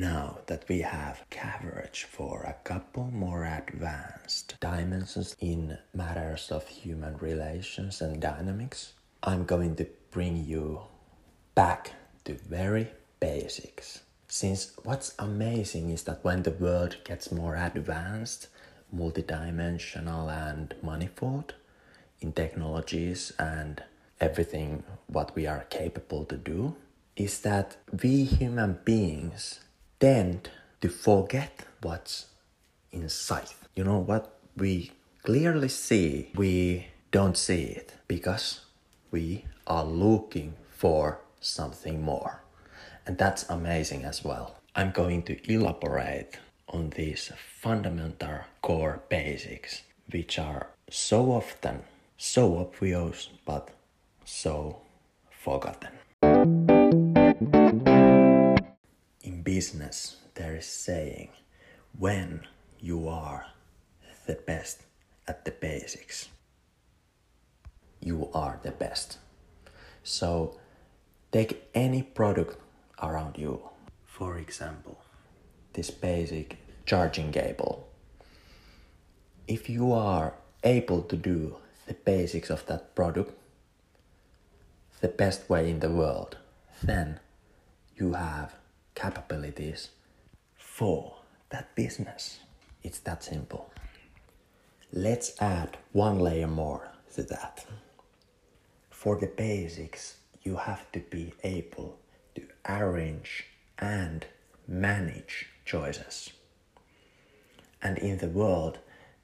Now that we have coverage for a couple more advanced dimensions in matters of human relations and dynamics, I'm going to bring you back to very basics. Since what's amazing is that when the world gets more advanced, multidimensional, and manifold in technologies and everything what we are capable to do, is that we human beings tend to forget what's inside. You know what we clearly see, we don't see it because we are looking for something more. And that's amazing as well. I'm going to elaborate on these fundamental core basics, which are so often so obvious but so forgotten. Business, there is saying when you are the best at the basics, you are the best. So take any product around you. For example, this basic charging cable. If you are able to do the basics of that product the best way in the world, then you have capabilities for that business. It's that simple. Let's add one layer more to that. For the basics, you have to be able to arrange and manage choices. And in the world,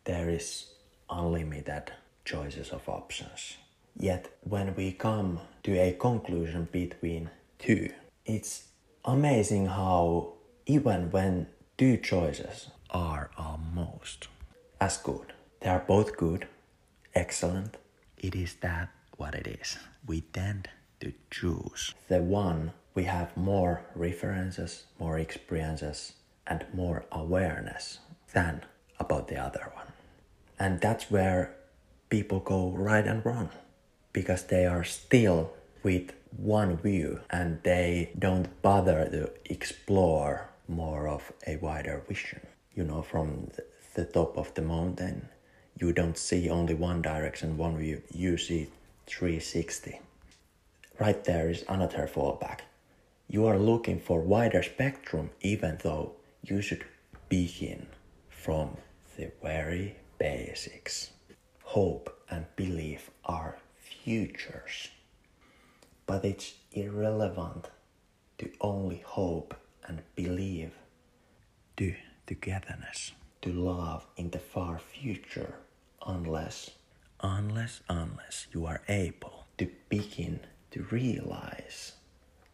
there is unlimited choices of options. Yet, when we come to a conclusion between two, it's amazing how, even when two choices are almost as good, they are both good, excellent, it is that what it is. We tend to choose the one we have more references, more experiences, and more awareness than about the other one. And that's where people go right and wrong because they are still with one view and they don't bother to explore more of a wider vision. You know, from the top of the mountain, you don't see only one direction, one view, you see 360. Right there is another fallback. You are looking for wider spectrum even though you should begin from the very basics. Hope and belief are futures, but it's irrelevant to only hope and believe. To togetherness, to love in the far future, unless, unless, unless you are able. To begin to realize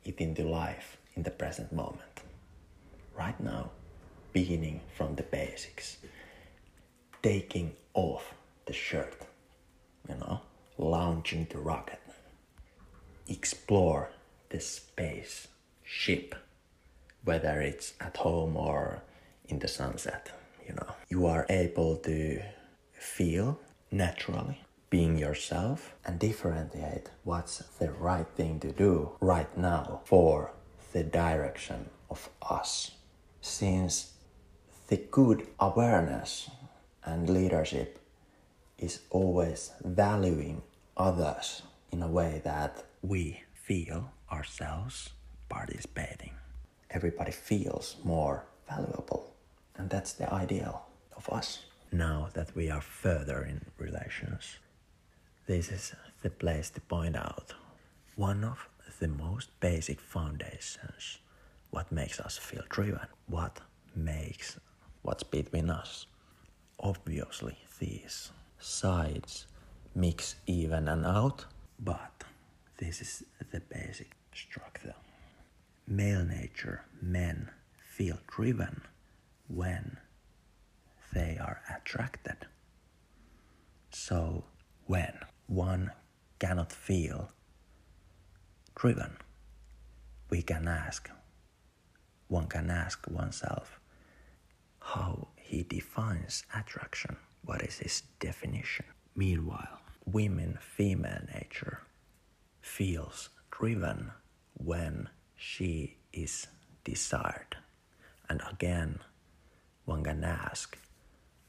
it into life in the present moment. Right now, beginning from the basics, taking off the shirt, you know, launching the rocket, explore the space ship, whether it's at home or in the sunset, you know. You are able to feel naturally being yourself and differentiate what's the right thing to do right now for the direction of us. Since the good awareness and leadership is always valuing others in a way that we feel ourselves participating. Everybody feels more valuable, and that's the ideal of us. Now that we are further in relations, this is the place to point out one of the most basic foundations what makes us feel driven, what makes what's between us. Obviously, these sides mix even and out, but this is the basic structure. Male nature, men feel driven when they are attracted. So, when one cannot feel driven, we can ask, one can ask oneself how he defines attraction. What is his definition? Meanwhile, women, female nature feels driven when she is desired. and again, one can ask,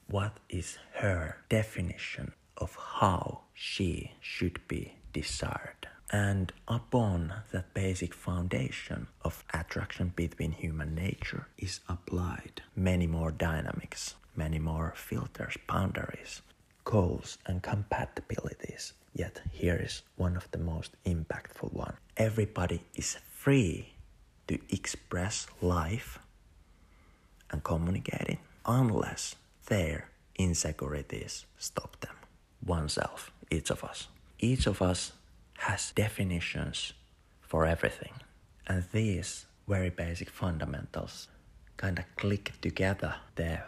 what is her definition of how she should be desired? And upon that basic foundation of attraction between human nature is applied many more dynamics, many more filters, boundaries, goals, and compatibilities. Yet here is one of the most impactful one. Everybody is free to express life and communicate it unless their insecurities stop them. Oneself, each of us. Each of us has definitions for everything. And these very basic fundamentals kind of click together the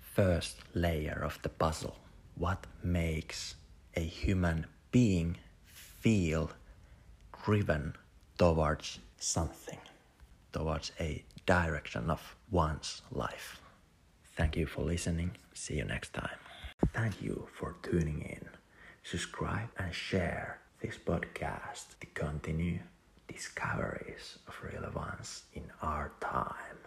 first layer of the puzzle. What makes a human being feel driven towards something, towards a direction of one's life. Thank you for listening. See you next time. Thank you for tuning in. Subscribe and share this podcast to continue discoveries of relevance in our time.